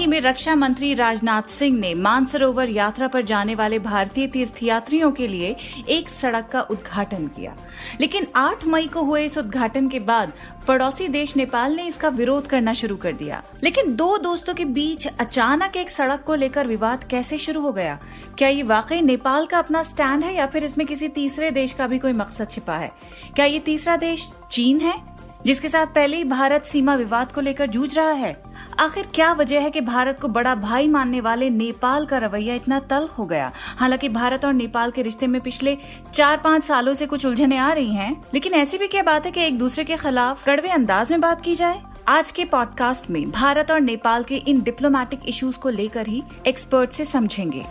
ही में रक्षा मंत्री राजनाथ सिंह ने मानसरोवर यात्रा पर जाने वाले भारतीय तीर्थयात्रियों के लिए एक सड़क का उद्घाटन किया। लेकिन 8 मई को हुए इस उद्घाटन के बाद पड़ोसी देश नेपाल ने इसका विरोध करना शुरू कर दिया। लेकिन दो दोस्तों के बीच अचानक एक सड़क को लेकर विवाद कैसे शुरू हो गया? क्या ये वाकई नेपाल का अपना स्टैंड है या फिर इसमें किसी तीसरे देश का भी कोई मकसद छिपा है? क्या ये तीसरा देश चीन है, जिसके साथ पहले ही भारत सीमा विवाद को लेकर जूझ रहा है? आखिर क्या वजह है कि भारत को बड़ा भाई मानने वाले नेपाल का रवैया इतना तल्ख हो गया? हालाँकि भारत और नेपाल के रिश्ते में पिछले चार पाँच सालों से कुछ उलझने आ रही हैं, लेकिन ऐसी भी क्या बात है कि एक दूसरे के खिलाफ कड़वे अंदाज में बात की जाए? आज के पॉडकास्ट में भारत और नेपाल के इन डिप्लोमेटिक इश्यूज़ को लेकर ही एक्सपर्ट से समझेंगे।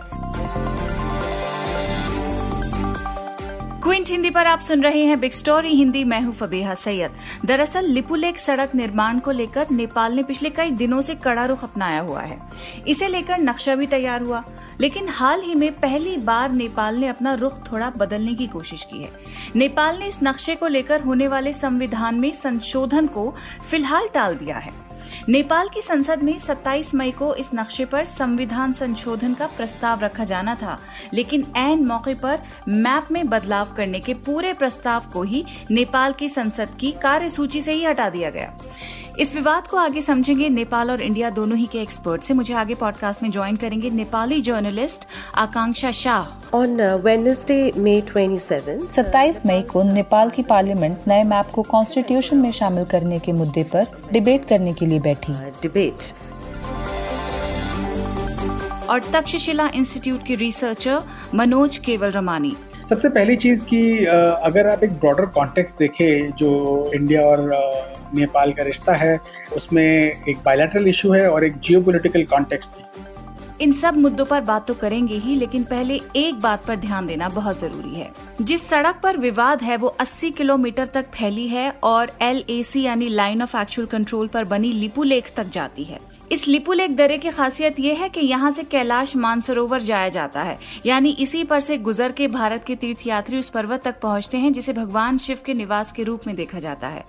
क्विंट हिंदी पर आप सुन रहे हैं बिग स्टोरी, हिंदी, मैं हूँ फबेहा सैयद। दरअसल लिपुलेक सड़क निर्माण को लेकर नेपाल ने पिछले कई दिनों से कड़ा रुख अपनाया हुआ है। इसे लेकर नक्शा भी तैयार हुआ, लेकिन हाल ही में पहली बार नेपाल ने अपना रुख थोड़ा बदलने की कोशिश की है। नेपाल ने इस नक्शे को लेकर होने वाले संविधान में संशोधन को फ़िलहाल टाल दिया है। नेपाल की संसद में 27 मई को इस नक्शे पर संविधान संशोधन का प्रस्ताव रखा जाना था, लेकिन एन मौके पर मैप में बदलाव करने के पूरे प्रस्ताव को ही नेपाल की संसद की कार्यसूची से ही हटा दिया गया। इस विवाद को आगे समझेंगे नेपाल और इंडिया दोनों ही के एक्सपर्ट। से मुझे आगे पॉडकास्ट में ज्वाइन करेंगे Nepali journalist Akanksha Shah. On uh, Wednesday, May 27, 27 मई को नेपाल की पार्लियामेंट नए मैप को कॉन्स्टिट्यूशन में शामिल करने के मुद्दे पर डिबेट करने के लिए बैठी। uh, debate. और तक्षशिला इंस्टीट्यूट के रिसर्चर मनोज केवल रमानी। सबसे पहली चीज़ कि अगर आप एक ब्रॉडर कॉन्टेक्स्ट देखें, जो इंडिया और नेपाल का रिश्ता है, उसमें एक बायलैटरल इशू है और एक जियोपॉलिटिकल कॉन्टेक्स्ट भी। इन सब मुद्दों पर बात तो करेंगे ही, लेकिन पहले एक बात पर ध्यान देना बहुत ज़रूरी है। जिस सड़क पर विवाद है, वो 80 किलोमीटर तक फैली है और एलएसी यानी लाइन ऑफ़ एक्चुअल कंट्रोल पर बनी लिपुलेख तक जाती है। इस लिपुलेख दरे की खासियत ये है कि यहाँ से कैलाश मानसरोवर जाया जाता है। यानी इसी पर से गुजर के भारत के तीर्थयात्री उस पर्वत तक पहुँचते हैं, जिसे भगवान शिव के निवास के रूप में देखा जाता है।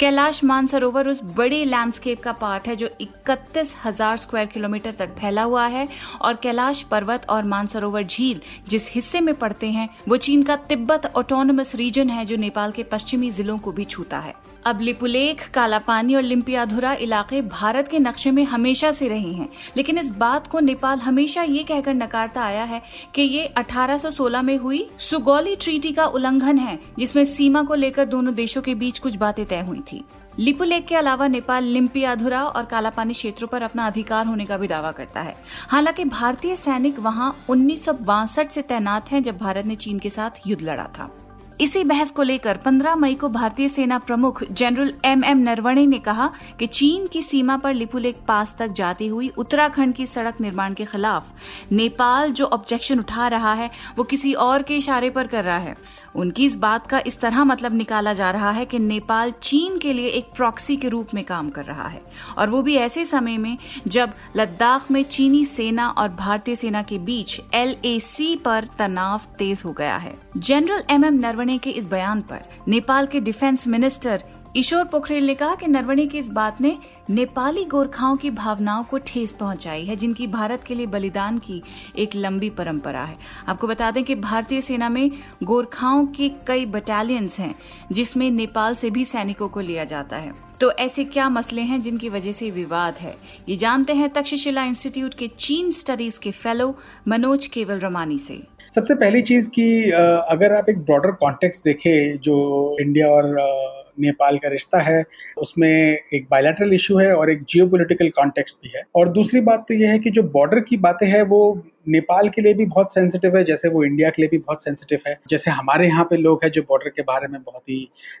कैलाश मानसरोवर उस बड़े लैंडस्केप का पार्ट है, जो इकतीस हज़ार स्क्वायर किलोमीटर तक फैला हुआ है, और कैलाश पर्वत और मानसरोवर झील जिस हिस्से में पड़ते हैं, वो चीन का तिब्बत ऑटोनमस रीजन है, जो नेपाल के पश्चिमी जिलों को भी छूता है। अब लिपुलेख, कालापानी और लिम्पियाधुरा इलाके भारत के नक्शे में हमेशा से रहे हैं। लेकिन इस बात को नेपाल हमेशा ये कहकर नकारता आया है कि ये 1816 में हुई सुगौली ट्रीटी का उल्लंघन है, जिसमें सीमा को लेकर दोनों देशों के बीच कुछ बातें तय हुई थी। लिपुलेक के अलावा नेपाल लिम्पियाधुरा और कालापानी क्षेत्रों पर अपना अधिकार होने का भी दावा करता है। हालाँकि भारतीय सैनिक वहाँ उन्नीस से तैनात हैं, जब भारत ने चीन के साथ युद्ध लड़ा था। इसी बहस को लेकर 15 मई को भारतीय सेना प्रमुख जनरल एम एम नरवणे ने कहा कि चीन की सीमा पर लिपुलेक पास तक जाती हुई उत्तराखंड की सड़क निर्माण के खिलाफ नेपाल जो ऑब्जेक्शन उठा रहा है, वो किसी और के इशारे पर कर रहा है। उनकी इस बात का इस तरह मतलब निकाला जा रहा है कि नेपाल चीन के लिए एक प्रॉक्सी के रूप में काम कर रहा है। और वो भी ऐसे समय में जब लद्दाख में चीनी सेना और भारतीय सेना के बीच एल पर तनाव तेज हो गया है। जनरल एम एम नरवणे के इस बयान पर, नेपाल के डिफेंस मिनिस्टर ईश्वर पोखरेल ने कहा कि नरवणे की इस बात ने नेपाली गोरखाओं की भावनाओं को ठेस पहुंचाई है, जिनकी भारत के लिए बलिदान की एक लंबी परंपरा है। आपको बता दें कि भारतीय सेना में गोरखाओं की कई बटालियंस हैं, जिसमें नेपाल से भी सैनिकों को लिया जाता है। तो ऐसे क्या मसले हैं जिनकी वजह से विवाद है? ये जानते हैं तक्षशिला इंस्टीट्यूट के चीन स्टडीज़ के फेलो मनोज केवल रमानी से। सबसे पहली चीज़ कि अगर आप एक ब्रॉडर कॉन्टेक्स्ट देखें, जो इंडिया और नेपाल का रिश्ता है, उसमें एक बायलैटरल इशू है और एक जियोपॉलिटिकल कॉन्टेक्स्ट भी है। और दूसरी बात तो यह है कि जो बॉर्डर की बातें हैं, वो नेपाल के लिए भी बहुत सेंसिटिव है, जैसे वो इंडिया के लिए भी बहुत सेंसिटिव है। जैसे हमारे यहाँ पे लोग हैं जो बॉर्डर के बारे में बहुत ही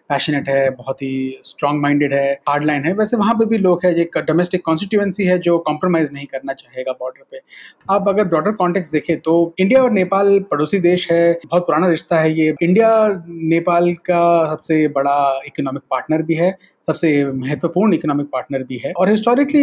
पैशनेट है, बहुत ही स्ट्रांग माइंडेड है हार्ड लाइन है। वैसे वहाँ पे भी लोग हैं, जो डोमेस्टिक कॉन्स्टिट्यूएंसी है, जो कॉम्प्रोमाइज नहीं करना चाहेगा बॉर्डर पे। आप अगर ब्रॉडर कॉन्टेक्स्ट देखें तो इंडिया और नेपाल पड़ोसी देश है, बहुत पुराना रिश्ता है ये। इंडिया नेपाल का सबसे बड़ा इकोनॉमिक पार्टनर भी है। सबसे महत्वपूर्ण इकोनॉमिक पार्टनर भी है। और हिस्टोरिकली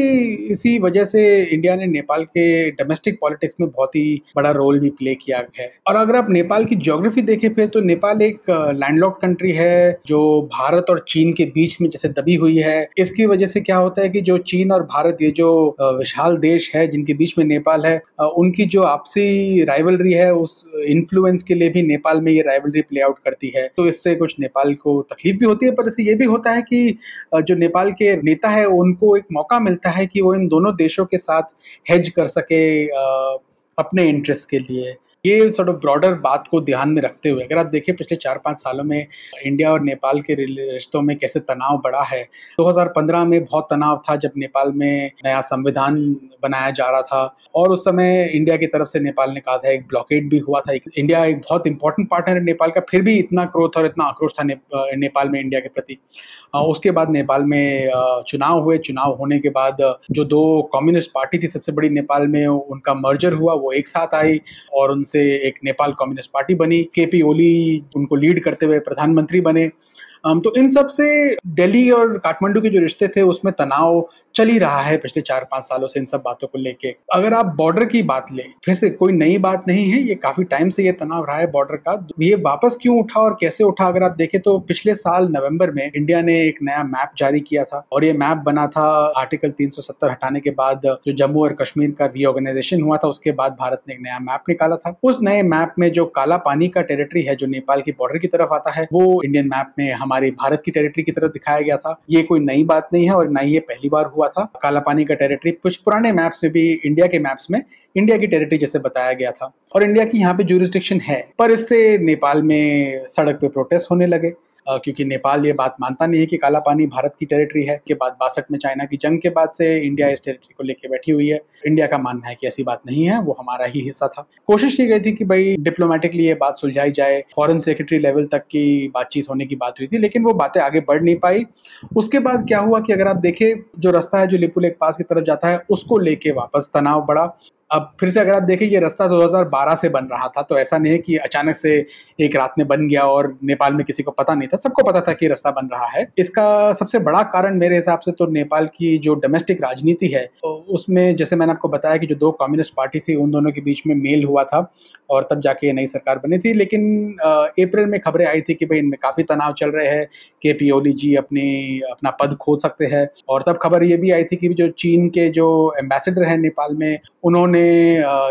इसी वजह से इंडिया ने नेपाल के डोमेस्टिक पॉलिटिक्स में बहुत ही बड़ा रोल भी प्ले किया है। और अगर आप नेपाल की ज्योग्राफी देखें फिर तो नेपाल एक लैंडलॉक कंट्री है, जो भारत और चीन के बीच में जैसे दबी हुई है। इसकी वजह से क्या होता है कि जो चीन और भारत, ये जो विशाल देश है, जिनके बीच में नेपाल है उनकी जो आपसी राइवलरी है, उस इन्फ्लुएंस के लिए भी नेपाल में ये राइवलरी प्ले आउट करती है। तो इससे कुछ नेपाल को तकलीफ़ भी होती है, पर इससे ये भी होता है कि जो नेपाल के नेता है, उनको एक मौका मिलता है कि वो इन दोनों देशों के साथ हेज कर सके अपने इंटरेस्ट के लिए। ये सॉर्ट ऑफ़ ब्रॉडर बात को ध्यान में रखते हुए, अगर आप देखें पिछले चार पाँच सालों में इंडिया और नेपाल के रिश्तों में कैसे तनाव बढ़ा है। 2015 में बहुत तनाव था जब नेपाल में नया संविधान बनाया जा रहा था और उस समय इंडिया की तरफ़ से नेपाल ने कहा था एक ब्लॉकेट भी हुआ था। इंडिया एक बहुत इंपॉर्टेंट पार्टनर है नेपाल का, फिर भी इतना क्रोध और इतना आक्रोश था नेपाल में इंडिया के प्रति। उसके बाद नेपाल में चुनाव हुए। चुनाव होने के बाद जो दो कम्युनिस्ट पार्टी थी, सबसे बड़ी नेपाल में उनका मर्जर हुआ, वो एक साथ आई और उनसे एक नेपाल कम्युनिस्ट पार्टी बनी के पी ओली उनको लीड करते हुए प्रधानमंत्री बने। तो इन सबसे दिल्ली और काठमांडू के जो रिश्ते थे, उसमें तनाव चल ही रहा है पिछले चार पाँच सालों से इन सब बातों को लेके। अगर आप बॉर्डर की बात ले, फिर से कोई नई बात नहीं है, ये काफ़ी टाइम से ये तनाव रहा है बॉर्डर का। ये वापस क्यों उठा और कैसे उठा, अगर आप देखें तो पिछले साल नवंबर में इंडिया ने एक नया मैप जारी किया था और ये मैप बना था आर्टिकल 370 हटाने के बाद जो जम्मू और कश्मीर का रीऑर्गेनाइजेशन हुआ था, उसके बाद भारत ने एक नया मैप निकाला था। उस नए मैप में जो काला पानी का टेरिटरी है, जो नेपाल की बॉर्डर की तरफ़ आता है, वो इंडियन मैप में हमारे भारत की टेरिटरी की तरफ़ दिखाया गया था। ये कोई नई बात नहीं है और ना ही ये पहली बार हुआ था, काला पानी का टेरिटरी कुछ पुराने मैप्स में भी इंडिया के मैप्स में इंडिया की टेरिटरी जैसे बताया गया था। और इंडिया की यहाँ पे जूरिस्डिक्शन है, पर इससे नेपाल में सड़क पे प्रोटेस्ट होने लगे। क्योंकि नेपाल ये बात मानता नहीं है कि काला पानी भारत की टेरिटरी है, के बाद बासठ में चाइना की जंग के बाद से इंडिया इस टेरिटरी को लेके बैठी हुई है। इंडिया का मानना है कि ऐसी बात नहीं है, वो हमारा ही हिस्सा था। कोशिश की गई थी कि भाई डिप्लोमेटिकली ये बात सुलझाई जाए फॉरेन सेक्रेटरी लेवल तक की बातचीत होने की बात हुई थी, लेकिन वो बातें आगे बढ़ नहीं पाई। उसके बाद क्या हुआ कि अगर आप देखें, जो रास्ता है, जो लिपू लेक पास की तरफ़ जाता है, उसको लेके वापस तनाव बढ़ा। अब फिर से अगर आप देखें ये रास्ता 2012 से बन रहा था तो ऐसा नहीं है कि अचानक से एक रात में बन गया और नेपाल में किसी को पता नहीं था। सबको पता था कि रास्ता बन रहा है। इसका सबसे बड़ा कारण मेरे हिसाब से तो नेपाल की जो डोमेस्टिक राजनीति है तो उसमें जैसे मैंने आपको बताया कि जो दो कम्युनिस्ट पार्टी थी, उन दोनों के बीच में मेल हुआ था और तब जाके ये नई सरकार बनी थी। लेकिन अप्रैल में खबरें आई थी कि भाई इनमें काफ़ी तनाव चल रहे हैं, के पी ओली जी अपनी, अपना पद खोद सकते हैं। और तब खबर ये भी आई थी कि जो चीन के जो एम्बेसडर हैं नेपाल में, उन्होंने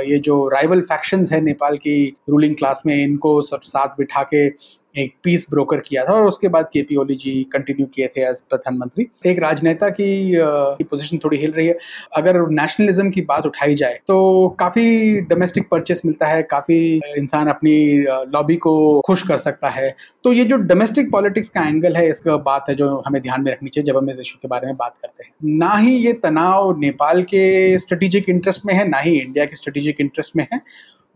ये जो राइवल फैक्शंस है नेपाल की रूलिंग क्लास में, इनको साथ बिठा के एक पीस ब्रोकर किया था और उसके बाद के पी ओली जी कंटिन्यू किए थे एज प्रधानमंत्री। एक राजनेता की, की पोजीशन थोड़ी हिल रही है। अगर नेशनलिज्म की बात उठाई जाए तो काफ़ी डोमेस्टिक परचेस मिलता है काफ़ी इंसान अपनी लॉबी को खुश कर सकता है। तो ये जो डोमेस्टिक पॉलिटिक्स का एंगल है इसका बात है जो हमें ध्यान में रखनी चाहिए जब हम इस इशू के बारे में बात करते हैं। ना ही ये तनाव नेपाल के स्ट्रेटेजिक इंटरेस्ट में है ना ही इंडिया के स्ट्रेटेजिक इंटरेस्ट में है।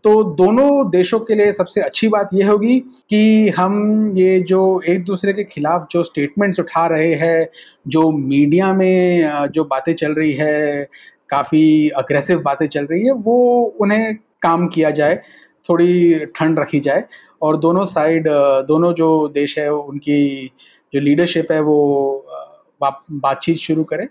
तो दोनों देशों के लिए सबसे अच्छी बात यह होगी कि हम ये जो एक दूसरे के खिलाफ जो स्टेटमेंट्स उठा रहे हैं, जो मीडिया में जो बातें चल रही है, काफ़ी अग्रेसिव बातें चल रही है, वो उन्हें काम किया जाए, थोड़ी ठंड रखी जाए और दोनों साइड दोनों जो देश है, उनकी जो लीडरशिप है, वो बातचीत शुरू करें।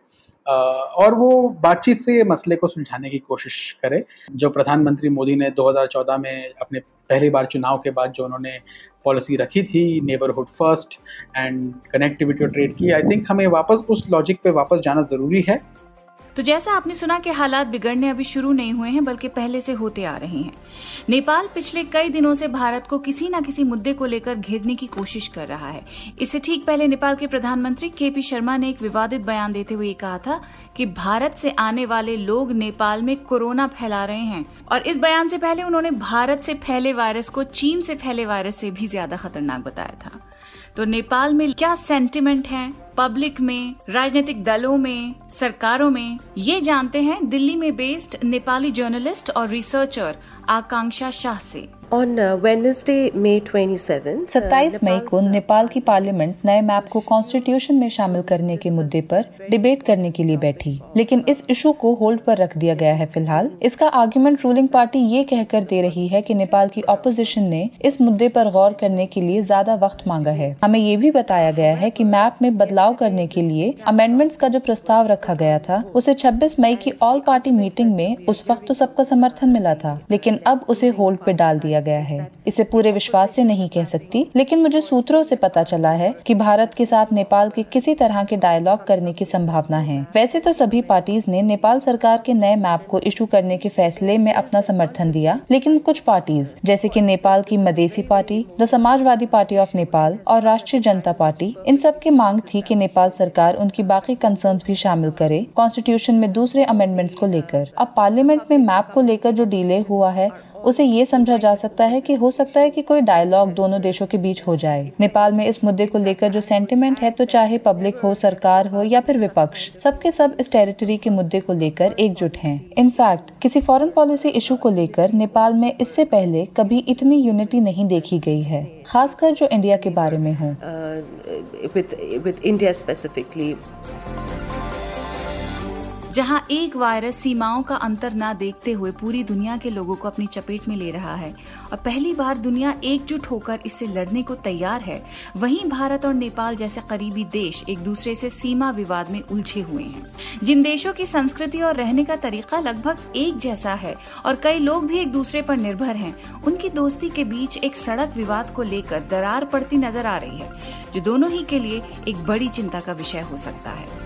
और वो बातचीत से ये मसले को सुलझाने की कोशिश करे। जो प्रधानमंत्री मोदी ने 2014 में अपने पहली बार चुनाव के बाद जो उन्होंने पॉलिसी रखी थी, neighbourhood first and connectivity trade की, आई थिंक हमें वापस उस लॉजिक पे वापस जाना ज़रूरी है। तो जैसा आपने सुना कि हालात बिगड़ने अभी शुरू नहीं हुए हैं, बल्कि पहले से होते आ रहे हैं। नेपाल पिछले कई दिनों से भारत को किसी न किसी मुद्दे को लेकर घेरने की कोशिश कर रहा है। इससे ठीक पहले नेपाल के प्रधानमंत्री के पी शर्मा ने एक विवादित बयान देते हुए कहा था कि भारत से आने वाले लोग नेपाल में कोरोना फैला रहे हैं। और इस बयान से पहले उन्होंने भारत से फैले वायरस को चीन से फैले वायरस से भी ज़्यादा खतरनाक बताया था। तो नेपाल में क्या सेंटिमेंट है? पब्लिक में, राजनीतिक दलों में, सरकारों में? ये जानते हैं दिल्ली में बेस्ड नेपाली जर्नलिस्ट और रिसर्चर आकांक्षा शाह से। On uh, Wednesday, May 27th, 27 uh, मई को नेपाल की पार्लियामेंट नए मैप को कॉन्स्टिट्यूशन में शामिल करने के मुद्दे पर डिबेट करने के लिए बैठी। लेकिन इस इशू को होल्ड पर रख दिया गया है फ़िलहाल। इसका आर्ग्यूमेंट रूलिंग पार्टी ये कहकर दे रही है कि नेपाल की ऑपोजिशन ने इस मुद्दे पर गौर करने के लिए ज़्यादा वक्त मांगा है। हमें ये भी बताया गया है की मैप में बदलाव करने के लिए अमेंडमेंट्स का जो प्रस्ताव रखा गया था उसे 26 मई की ऑल पार्टी मीटिंग में उस वक्त तो सबका समर्थन मिला था लेकिन अब उसे होल्ड पर डाल दिया गया है। इसे पूरे विश्वास से नहीं कह सकती, लेकिन मुझे सूत्रों से पता चला है कि भारत के साथ नेपाल के किसी तरह के डायलॉग करने की संभावना है। वैसे तो सभी पार्टीज़ ने नेपाल सरकार के नए मैप को इशू करने के फैसले में अपना समर्थन दिया, लेकिन कुछ पार्टीज़ जैसे कि नेपाल की Madhesi party the Samajwadi party of Nepal और राष्ट्रीय जनता पार्टी इन सब की मांग थी कि नेपाल सरकार उनकी बाकी कंसर्न्स भी शामिल करे कॉन्स्टिट्यूशन में दूसरे अमेंडमेंट्स को लेकर। अब पार्लियामेंट में मैप को लेकर जो डिले हुआ है उसे ये समझा जा सकता है कि हो सकता है कि कोई डायलॉग दोनों देशों के बीच हो जाए। नेपाल में इस मुद्दे को लेकर जो सेंटिमेंट है तो चाहे पब्लिक हो, सरकार हो या फिर विपक्ष, सबके सब इस टेरिटरी के मुद्दे को लेकर एकजुट हैं। इनफैक्ट किसी फॉरेन पॉलिसी इशू को लेकर नेपाल में इससे पहले कभी इतनी यूनिटी नहीं देखी गई है, खासकर जो इंडिया के बारे में हो। इंडिया स्पेसिफिकली जहाँ एक वायरस सीमाओं का अंतर न देखते हुए पूरी दुनिया के लोगों को अपनी चपेट में ले रहा है। और पहली बार दुनिया एकजुट होकर इससे लड़ने को तैयार है। वहीं भारत और नेपाल जैसे करीबी देश एक दूसरे से सीमा विवाद में उलझे हुए हैं। जिन देशों की संस्कृति और रहने का तरीका लगभग एक जैसा है और कई लोग भी एक दूसरे पर निर्भर हैं, उनकी दोस्ती के बीच एक सड़क विवाद को लेकर दरार पड़ती नज़र आ रही है, जो दोनों ही के लिए एक बड़ी चिंता का विषय हो सकता है।